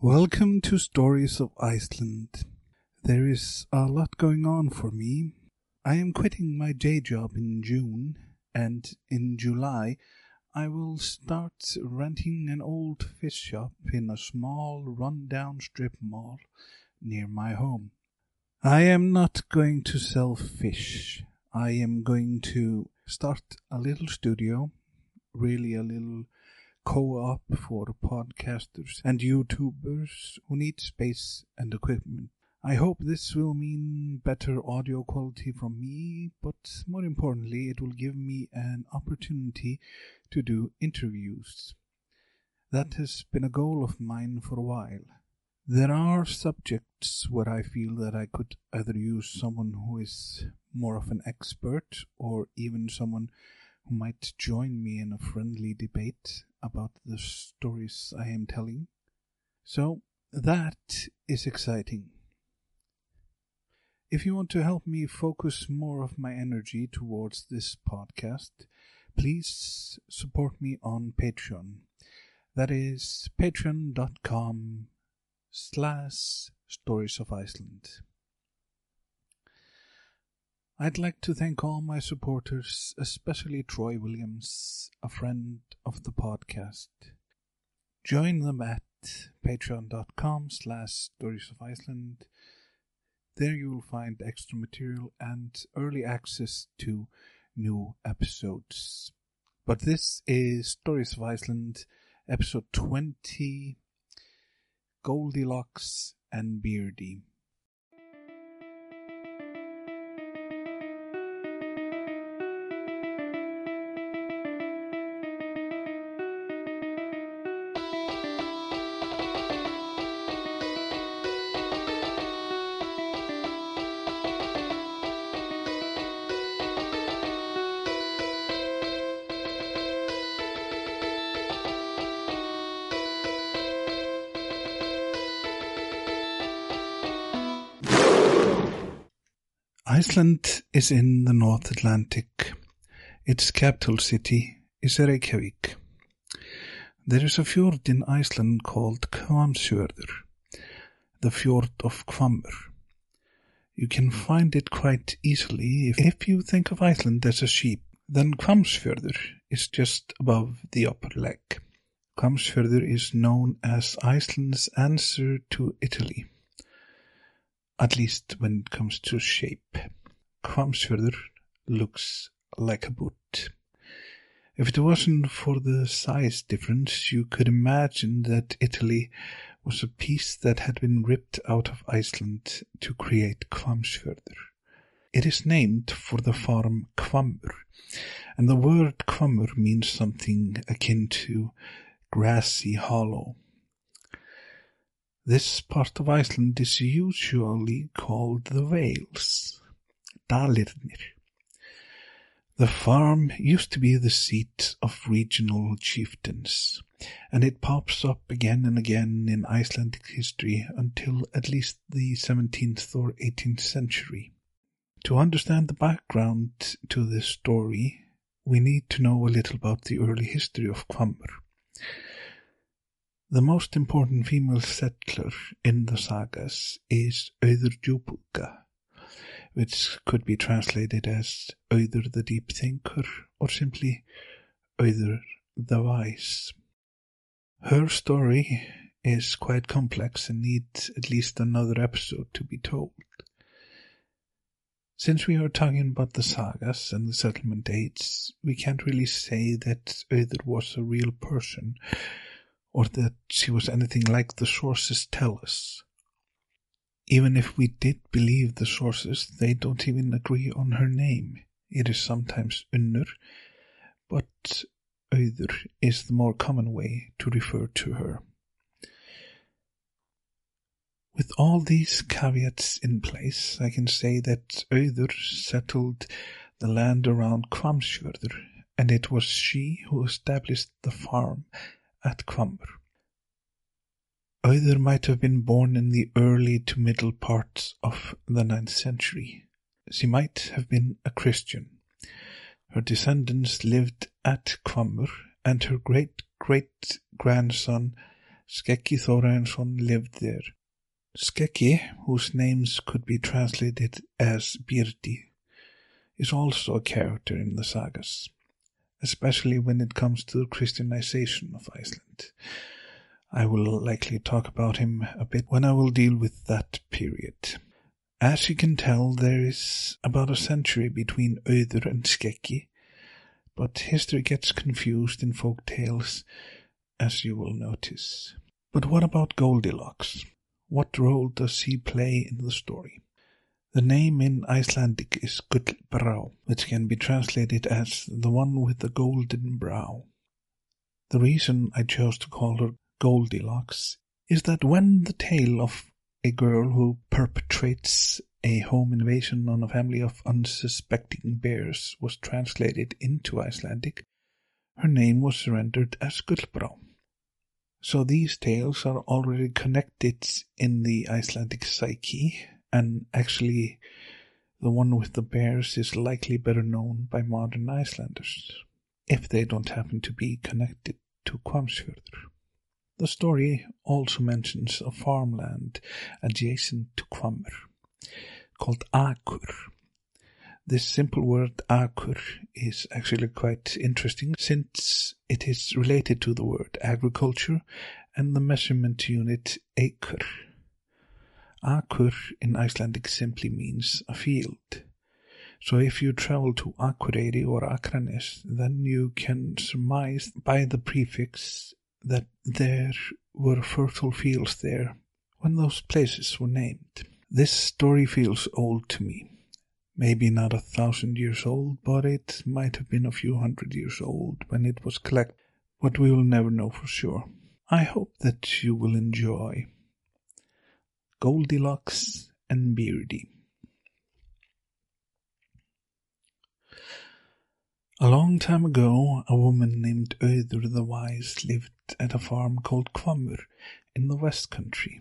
Welcome to Stories of Iceland. There is a lot going on for me. I am quitting my day job in June, and in July I will start renting an old fish shop in a small run-down strip mall near my home. I am not going to sell fish. I am going to start a little studio, really a little co-op for podcasters and YouTubers who need space and equipment. I hope this will mean better audio quality from me, but more importantly, it will give me an opportunity to do interviews. That has been a goal of mine for a while. There are subjects where I feel that I could either use someone who is more of an expert or even someone who might join me in a friendly debate about the stories I am telling. So that is exciting. If you want to help me focus more of my energy towards this podcast, please support me on Patreon. That is patreon.com slash stories of Iceland. I'd like to thank all my supporters, especially Troy Williams, a friend of the podcast. Join them at patreon.com slash stories of Iceland. There you will find extra material and early access to new episodes. But this is Stories of Iceland, episode 20, Goldilocks and Beardy. Iceland is in the North Atlantic. Its capital city is Reykjavik. There is a fjord in Iceland called Hvammsfjörður, the fjord of Hvammur. You can find it quite easily if you think of Iceland as a sheep. Then Hvammsfjörður is just above the upper leg. Hvammsfjörður is known as Iceland's answer to Italy at least when it comes to shape. Hvammsfjörður looks like a boot. If it wasn't for the size difference, you could imagine that Italy was a piece that had been ripped out of Iceland to create Hvammsfjörður. It is named for the farm Hvammur, and the word Hvammur means something akin to grassy hollow. This part of Iceland is usually called the Vales, Dalirnir. The farm used to be the seat of regional chieftains, and it pops up again and again in Icelandic history until at least the 17th or 18th century. To understand the background to this story, we need to know a little about the early history of Hvammur. The most important female settler in the sagas is Auður Djúpúðga, which could be translated as Auður the Deep Thinker or simply Auður the Wise. Her story is quite complex and needs at least another episode to be told. Since we are talking about the sagas and the settlement dates, we can't really say that Auður was a real person or that she was anything like the sources tell us. Even if we did believe the sources, they don't even agree on her name. It is sometimes Unnur, but Auður is the more common way to refer to her. With all these caveats in place, I can say that Auður settled the land around Hvammsfjörður, and it was she who established the farm at Hvammur. Auður might have been born in the early to middle parts of the ninth century. She might have been a Christian. Her descendants lived at Hvammur, and her great great grandson Skeggi Thorainsson lived there. Skeggi, whose names could be translated as Beardy, is also a character in the sagas, especially when it comes to the Christianization of Iceland. I will likely talk about him a bit when I will deal with that period. As you can tell, there is about a century between Auður and Skeggi, but history gets confused in folk tales, as you will notice. But what about Goldilocks? What role does he play in the story? The name in Icelandic is Gullbrá, which can be translated as the one with the golden brow. The reason I chose to call her Goldilocks is that when the tale of a girl who perpetrates a home invasion on a family of unsuspecting bears was translated into Icelandic, her name was rendered as Gullbrá. So these tales are already connected in the Icelandic psyche, and actually the one with the bears is likely better known by modern Icelanders, if they don't happen to be connected to Hvammsfjörður. The story also mentions a farmland adjacent to Hvammur called Akur. This simple word Akur is actually quite interesting since it is related to the word agriculture and the measurement unit acre. Akur in Icelandic simply means a field. So if you travel to Akureyri or Akranes, then you can surmise by the prefix that there were fertile fields there when those places were named. This story feels old to me. Maybe not a thousand years old, but it might have been a few hundred years old when it was collected, but we will never know for sure. I hope that you will enjoy Goldilocks and Beardy. A long time ago, a woman named Auður the Wise lived at a farm called Hvammur in the West Country.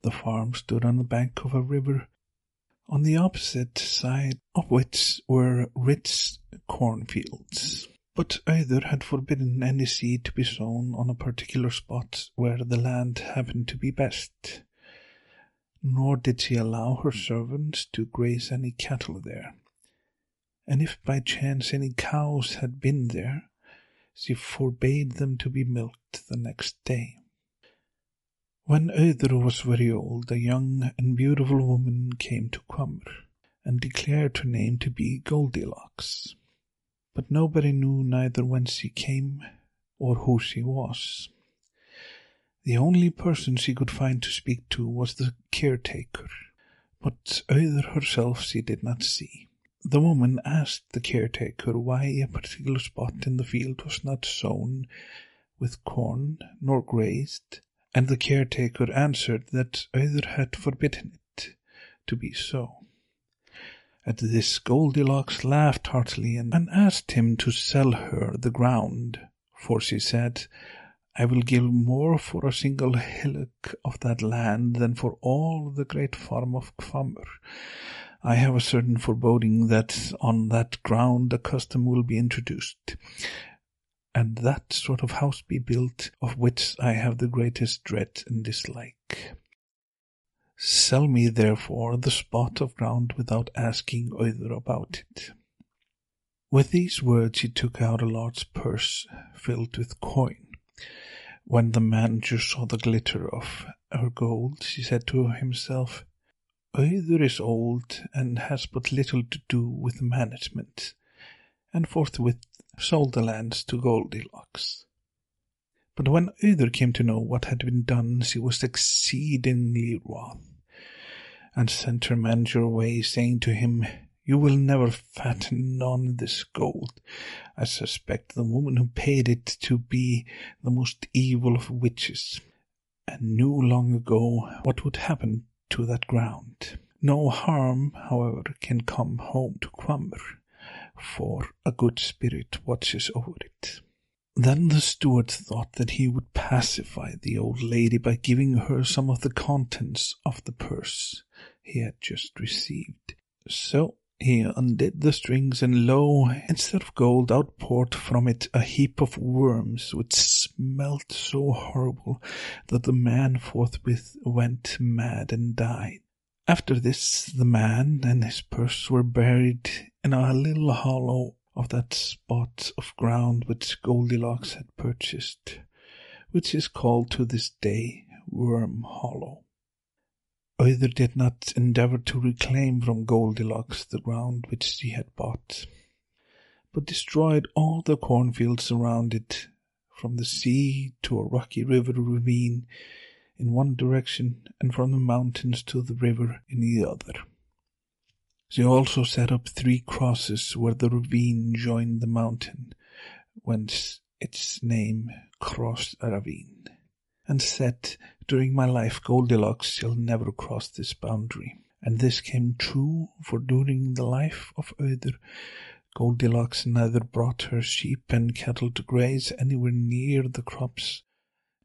The farm stood on the bank of a river, on the opposite side of which were rich cornfields. But Auður had forbidden any seed to be sown on a particular spot where the land happened to be best, nor did she allow her servants to graze any cattle there and if by chance any cows had been there, she forbade them to be milked the next day. When Auður was very old, a young and beautiful woman came to Hvammur and declared her name to be Goldilocks. But nobody knew neither whence she came or who she was. The only person she could find to speak to was the caretaker, but Auður herself she did not see. The woman asked the caretaker why a particular spot in the field was not sown with corn nor grazed, and the caretaker answered that Auður had forbidden it to be so. At this Goldilocks laughed heartily and asked him to sell her the ground, for she said, I will give more for a single hillock of that land than for all the great farm of Hvammur. I have a certain foreboding that on that ground a custom will be introduced, and that sort of house be built of which I have the greatest dread and dislike. Sell me, therefore, the spot of ground without asking either about it. With these words he took out a large purse filled with coin. When the manager saw the glitter of her gold, he said to himself, Auður is old and has but little to do with management, and forthwith sold the lands to Goldilocks. But when Auður came to know what had been done, she was exceedingly wroth, and sent her manager away, saying to him, You will never fatten on this gold. I suspect the woman who paid it to be the most evil of witches, and knew long ago what would happen to that ground. No harm, however, can come home to Hvammur, for a good spirit watches over it. Then the steward thought that he would pacify the old lady by giving her some of the contents of the purse he had just received. So he undid the strings, and lo, instead of gold, out poured from it a heap of worms which smelt so horrible that the man forthwith went mad and died. After this, the man and his purse were buried in a little hollow of that spot of ground which Goldilocks had purchased, which is called to this day Worm Hollow. Auður did not endeavor to reclaim from Goldilocks the ground which she had bought, but destroyed all the cornfields around it, from the sea to a rocky river ravine in one direction, and from the mountains to the river in the other. She also set up three crosses where the ravine joined the mountain, whence its name Cross Ravine, and said, During my life Goldilocks shall never cross this boundary. And this came true, for during the life of Auður, Goldilocks neither brought her sheep and cattle to graze anywhere near the crops,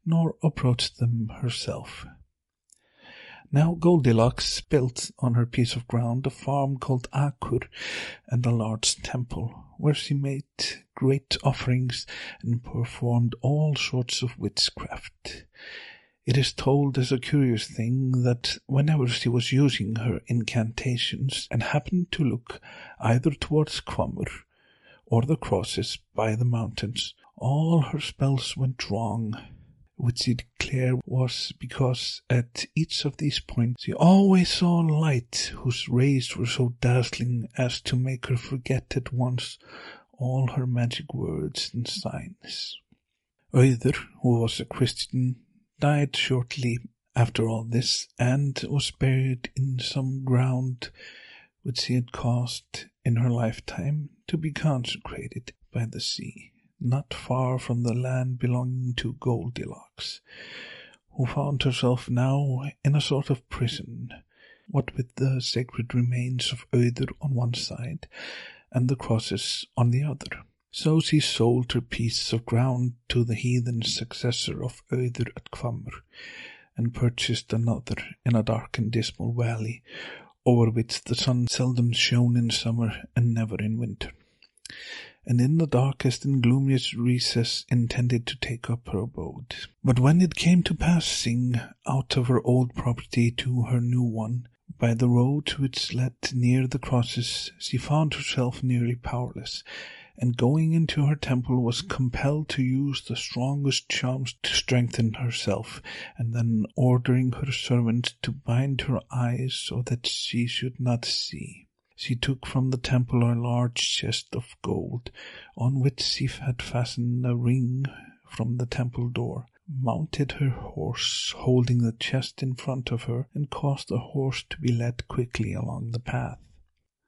nor approached them herself. Now Goldilocks built on her piece of ground a farm called Akur and a large temple, where she made great offerings and performed all sorts of witchcraft. It is told as a curious thing that whenever she was using her incantations and happened to look either towards Hvammur or the crosses by the mountains, all her spells went wrong which she declared was because at each of these points she always saw a light whose rays were so dazzling as to make her forget at once all her magic words and signs. Auður, who was a Christian, died shortly after all this and was buried in some ground which she had caused in her lifetime to be consecrated by the sea not far from the land belonging to Goldilocks, who found herself now in a sort of prison, what with the sacred remains of Auður on one side and the crosses on the other. So she sold her piece of ground to the heathen successor of Auður at Hvammur, and purchased another in a dark and dismal valley, over which the sun seldom shone in summer and never in winter and in the darkest and gloomiest recess intended to take up her abode. But when it came to passing out of her old property to her new one, by the road which led near the crosses, she found herself nearly powerless, and going into her temple was compelled to use the strongest charms to strengthen herself, and then ordering her servant to bind her eyes so that she should not see. She took from the temple a large chest of gold, on which she had fastened a ring from the temple door, mounted her horse, holding the chest in front of her, and caused the horse to be led quickly along the path.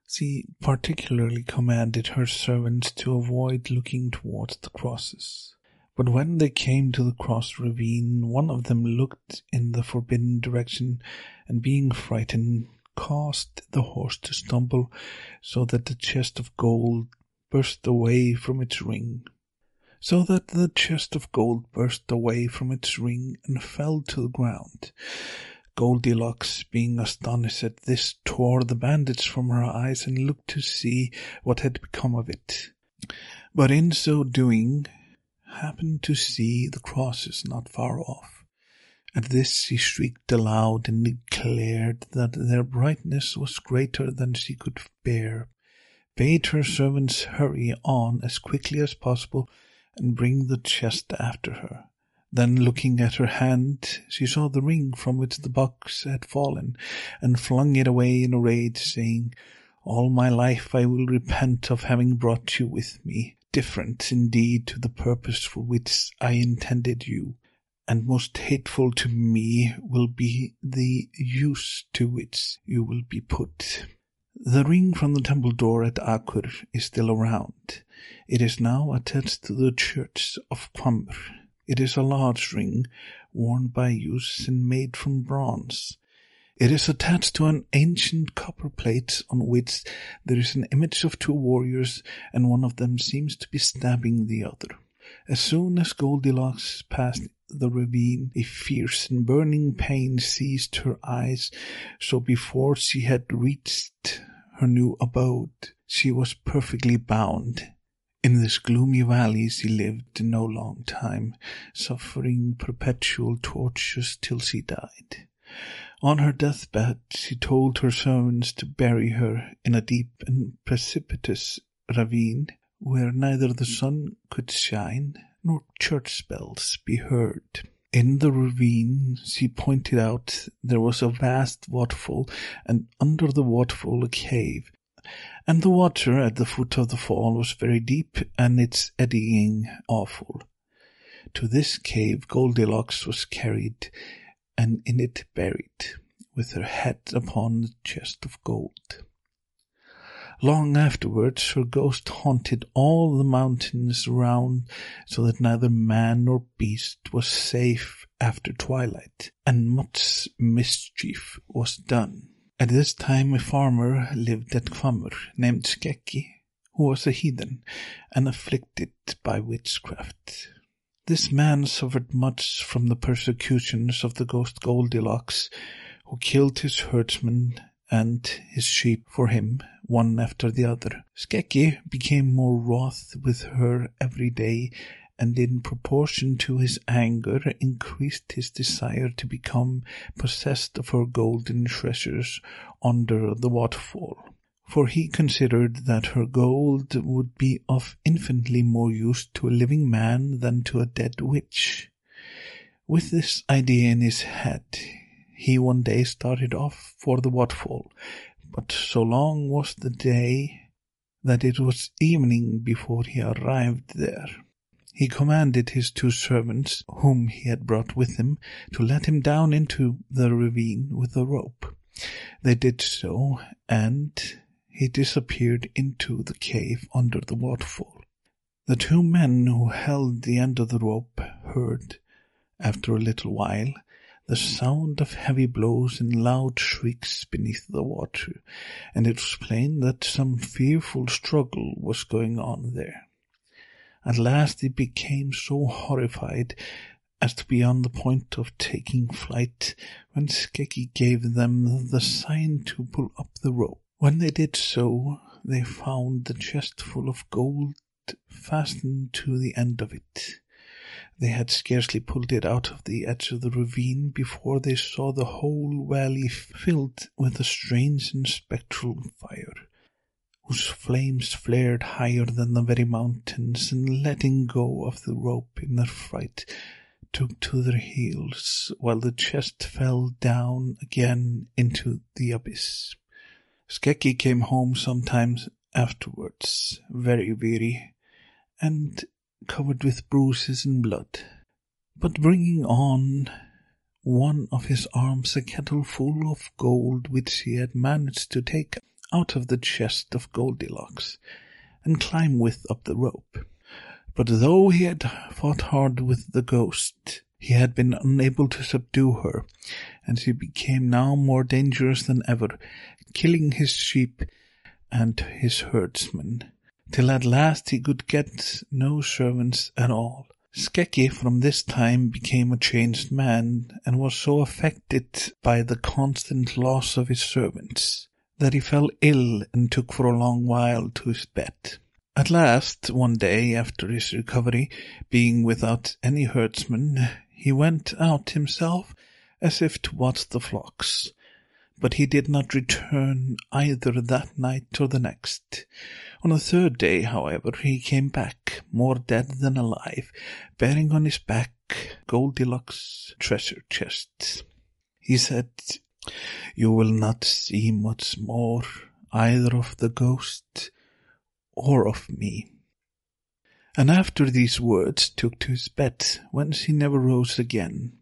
She particularly commanded her servants to avoid looking towards the crosses. But when they came to the cross ravine, one of them looked in the forbidden direction, and being frightened, caused the horse to stumble so that the chest of gold burst away from its ring. So that the chest of gold burst away from its ring and fell to the ground. Goldilocks, being astonished at this, tore the bandage from her eyes and looked to see what had become of it. But in so doing, happened to see the crosses not far off. At this she shrieked aloud and declared that their brightness was greater than she could bear, bade her servants hurry on as quickly as possible and bring the chest after her. Then looking at her hand, she saw the ring from which the box had fallen, and flung it away in a rage, saying, All my life I will repent of having brought you with me, different indeed to the purpose for which I intended you and most hateful to me will be the use to which you will be put. The ring from the temple door at Akur is still around. It is now attached to the church of Hvammur. It is a large ring, worn by use and made from bronze. It is attached to an ancient copper plate on which there is an image of two warriors, and one of them seems to be stabbing the other. As soon as Goldilocks passed the ravine, a fierce and burning pain seized her eyes, so before she had reached her new abode, she was perfectly bound. In this gloomy valley she lived no long time, suffering perpetual tortures till she died. On her deathbed she told her servants to bury her in a deep and precipitous ravine, where neither the sun could shine nor church bells be heard. In the ravine, she pointed out, there was a vast waterfall, and under the waterfall a cave, and the water at the foot of the fall was very deep, and its eddying awful. To this cave Goldilocks was carried, and in it buried, with her head upon the chest of gold. Long afterwards her ghost haunted all the mountains round, so that neither man nor beast was safe after twilight, and much mischief was done. At this time a farmer lived at Hvammur named Skeggi, who was a heathen and afflicted by witchcraft. This man suffered much from the persecutions of the ghost Goldilocks, who killed his herdsmen and his sheep for him, one after the other. Skeggi became more wroth with her every day, and in proportion to his anger increased his desire to become possessed of her golden treasures under the waterfall. For he considered that her gold would be of infinitely more use to a living man than to a dead witch. With this idea in his head, he one day started off for the waterfall, but so long was the day that it was evening before he arrived there. He commanded his two servants, whom he had brought with him, to let him down into the ravine with a rope. They did so, and he disappeared into the cave under the waterfall. The two men who held the end of the rope heard, after a little while, the sound of heavy blows and loud shrieks beneath the water, and it was plain that some fearful struggle was going on there. At last they became so horrified as to be on the point of taking flight, when Skeggi gave them the sign to pull up the rope. When they did so, they found the chest full of gold fastened to the end of it. They had scarcely pulled it out of the edge of the ravine before they saw the whole valley filled with a strange and spectral fire, whose flames flared higher than the very mountains, and letting go of the rope in their fright, took to their heels, while the chest fell down again into the abyss. Skeggi came home sometimes afterwards, very weary, and covered with bruises and blood, but bringing on one of his arms a kettle full of gold which he had managed to take out of the chest of Goldilocks and climb with up the rope. But though he had fought hard with the ghost, he had been unable to subdue her, and she became now more dangerous than ever, killing his sheep and his herdsmen till at last he could get no servants at all. Skeggi from this time became a changed man, and was so affected by the constant loss of his servants that he fell ill and took for a long while to his bed. At last, one day after his recovery, being without any herdsman, he went out himself as if to watch the flocks, but he did not return either that night or the next. On the third day, however, he came back, more dead than alive, bearing on his back Goldilocks' treasure chest. He said, You will not see much more, either of the ghost or of me. And after these words took to his bed, whence he never rose again.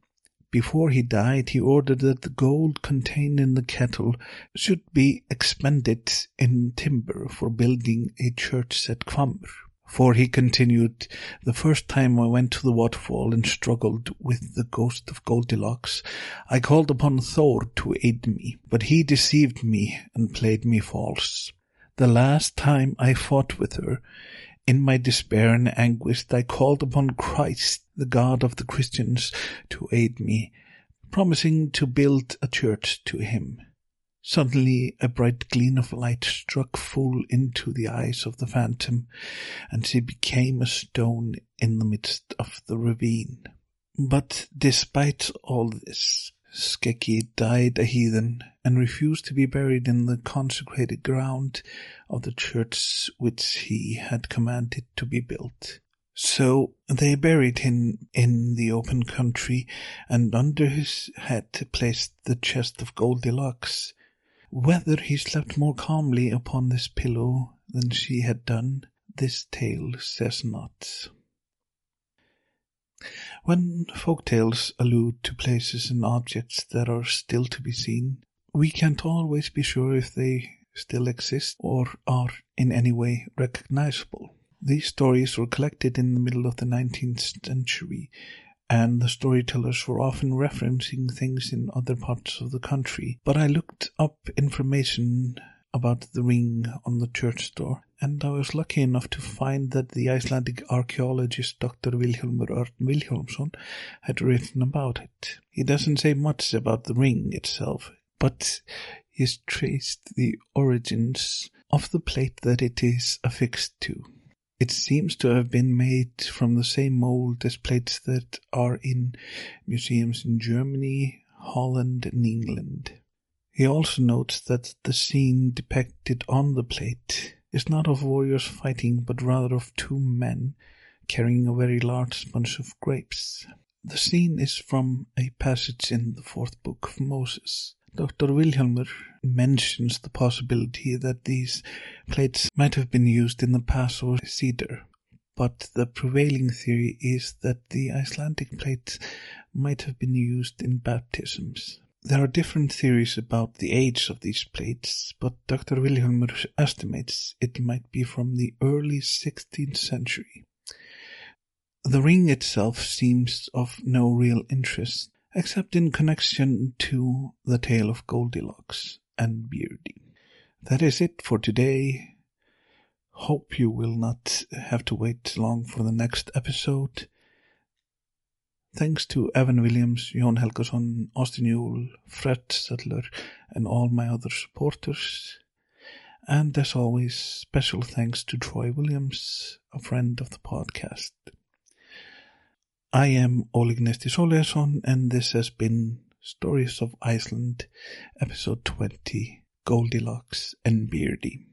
Before he died, he ordered that the gold contained in the kettle should be expended in timber for building a church at Hvammur. For he continued, the first time I went to the waterfall and struggled with the ghost of Goldilocks, I called upon Thor to aid me, but he deceived me and played me false. The last time I fought with her, in my despair and anguish, I called upon Christ, the God of the Christians, to aid me, promising to build a church to him. Suddenly a bright gleam of light struck full into the eyes of the phantom, and she became a stone in the midst of the ravine. But despite all this, Skeggi died a heathen and refused to be buried in the consecrated ground of the church which he had commanded to be built. So they buried him in the open country, and under his head placed the chest of Goldilocks, whether he slept more calmly upon this pillow than she had done, this tale says not. When folk tales allude to places and objects that are still to be seen, we can't always be sure if they still exist or are in any way recognizable. These stories were collected in the middle of the 19th century and the storytellers were often referencing things in other parts of the country. But I looked up information about the ring on the church door, and I was lucky enough to find that the Icelandic archaeologist Dr. Vilhjálmur Örn Vilhjálmsson had written about it. He doesn't say much about the ring itself, but he has traced the origins of the plate that it is affixed to. It seems to have been made from the same mold as plates that are in museums in Germany, Holland, and England. He also notes that the scene depicted on the plate is not of warriors fighting, but rather of two men carrying a very large bunch of grapes. The scene is from a passage in the fourth book of Moses. Dr. Vilhjálmur mentions the possibility that these plates might have been used in the Passover Seder, but the prevailing theory is that the Icelandic plates might have been used in baptisms. There are different theories about the age of these plates, but Dr. Vilhjálmur estimates it might be from the early 16th century. The ring itself seems of no real interest, except in connection to the tale of Goldilocks and Beardy. That is it for today. Hope you will not have to wait long for the next episode. Thanks to Evan Williams, Jon Helgason, Austin Yule, Fred Settler, and all my other supporters. And as always, special thanks to Troy Williams, a friend of the podcast. I am Oleg Nesti and this has been Stories of Iceland, episode 20 Goldilocks and Beardy.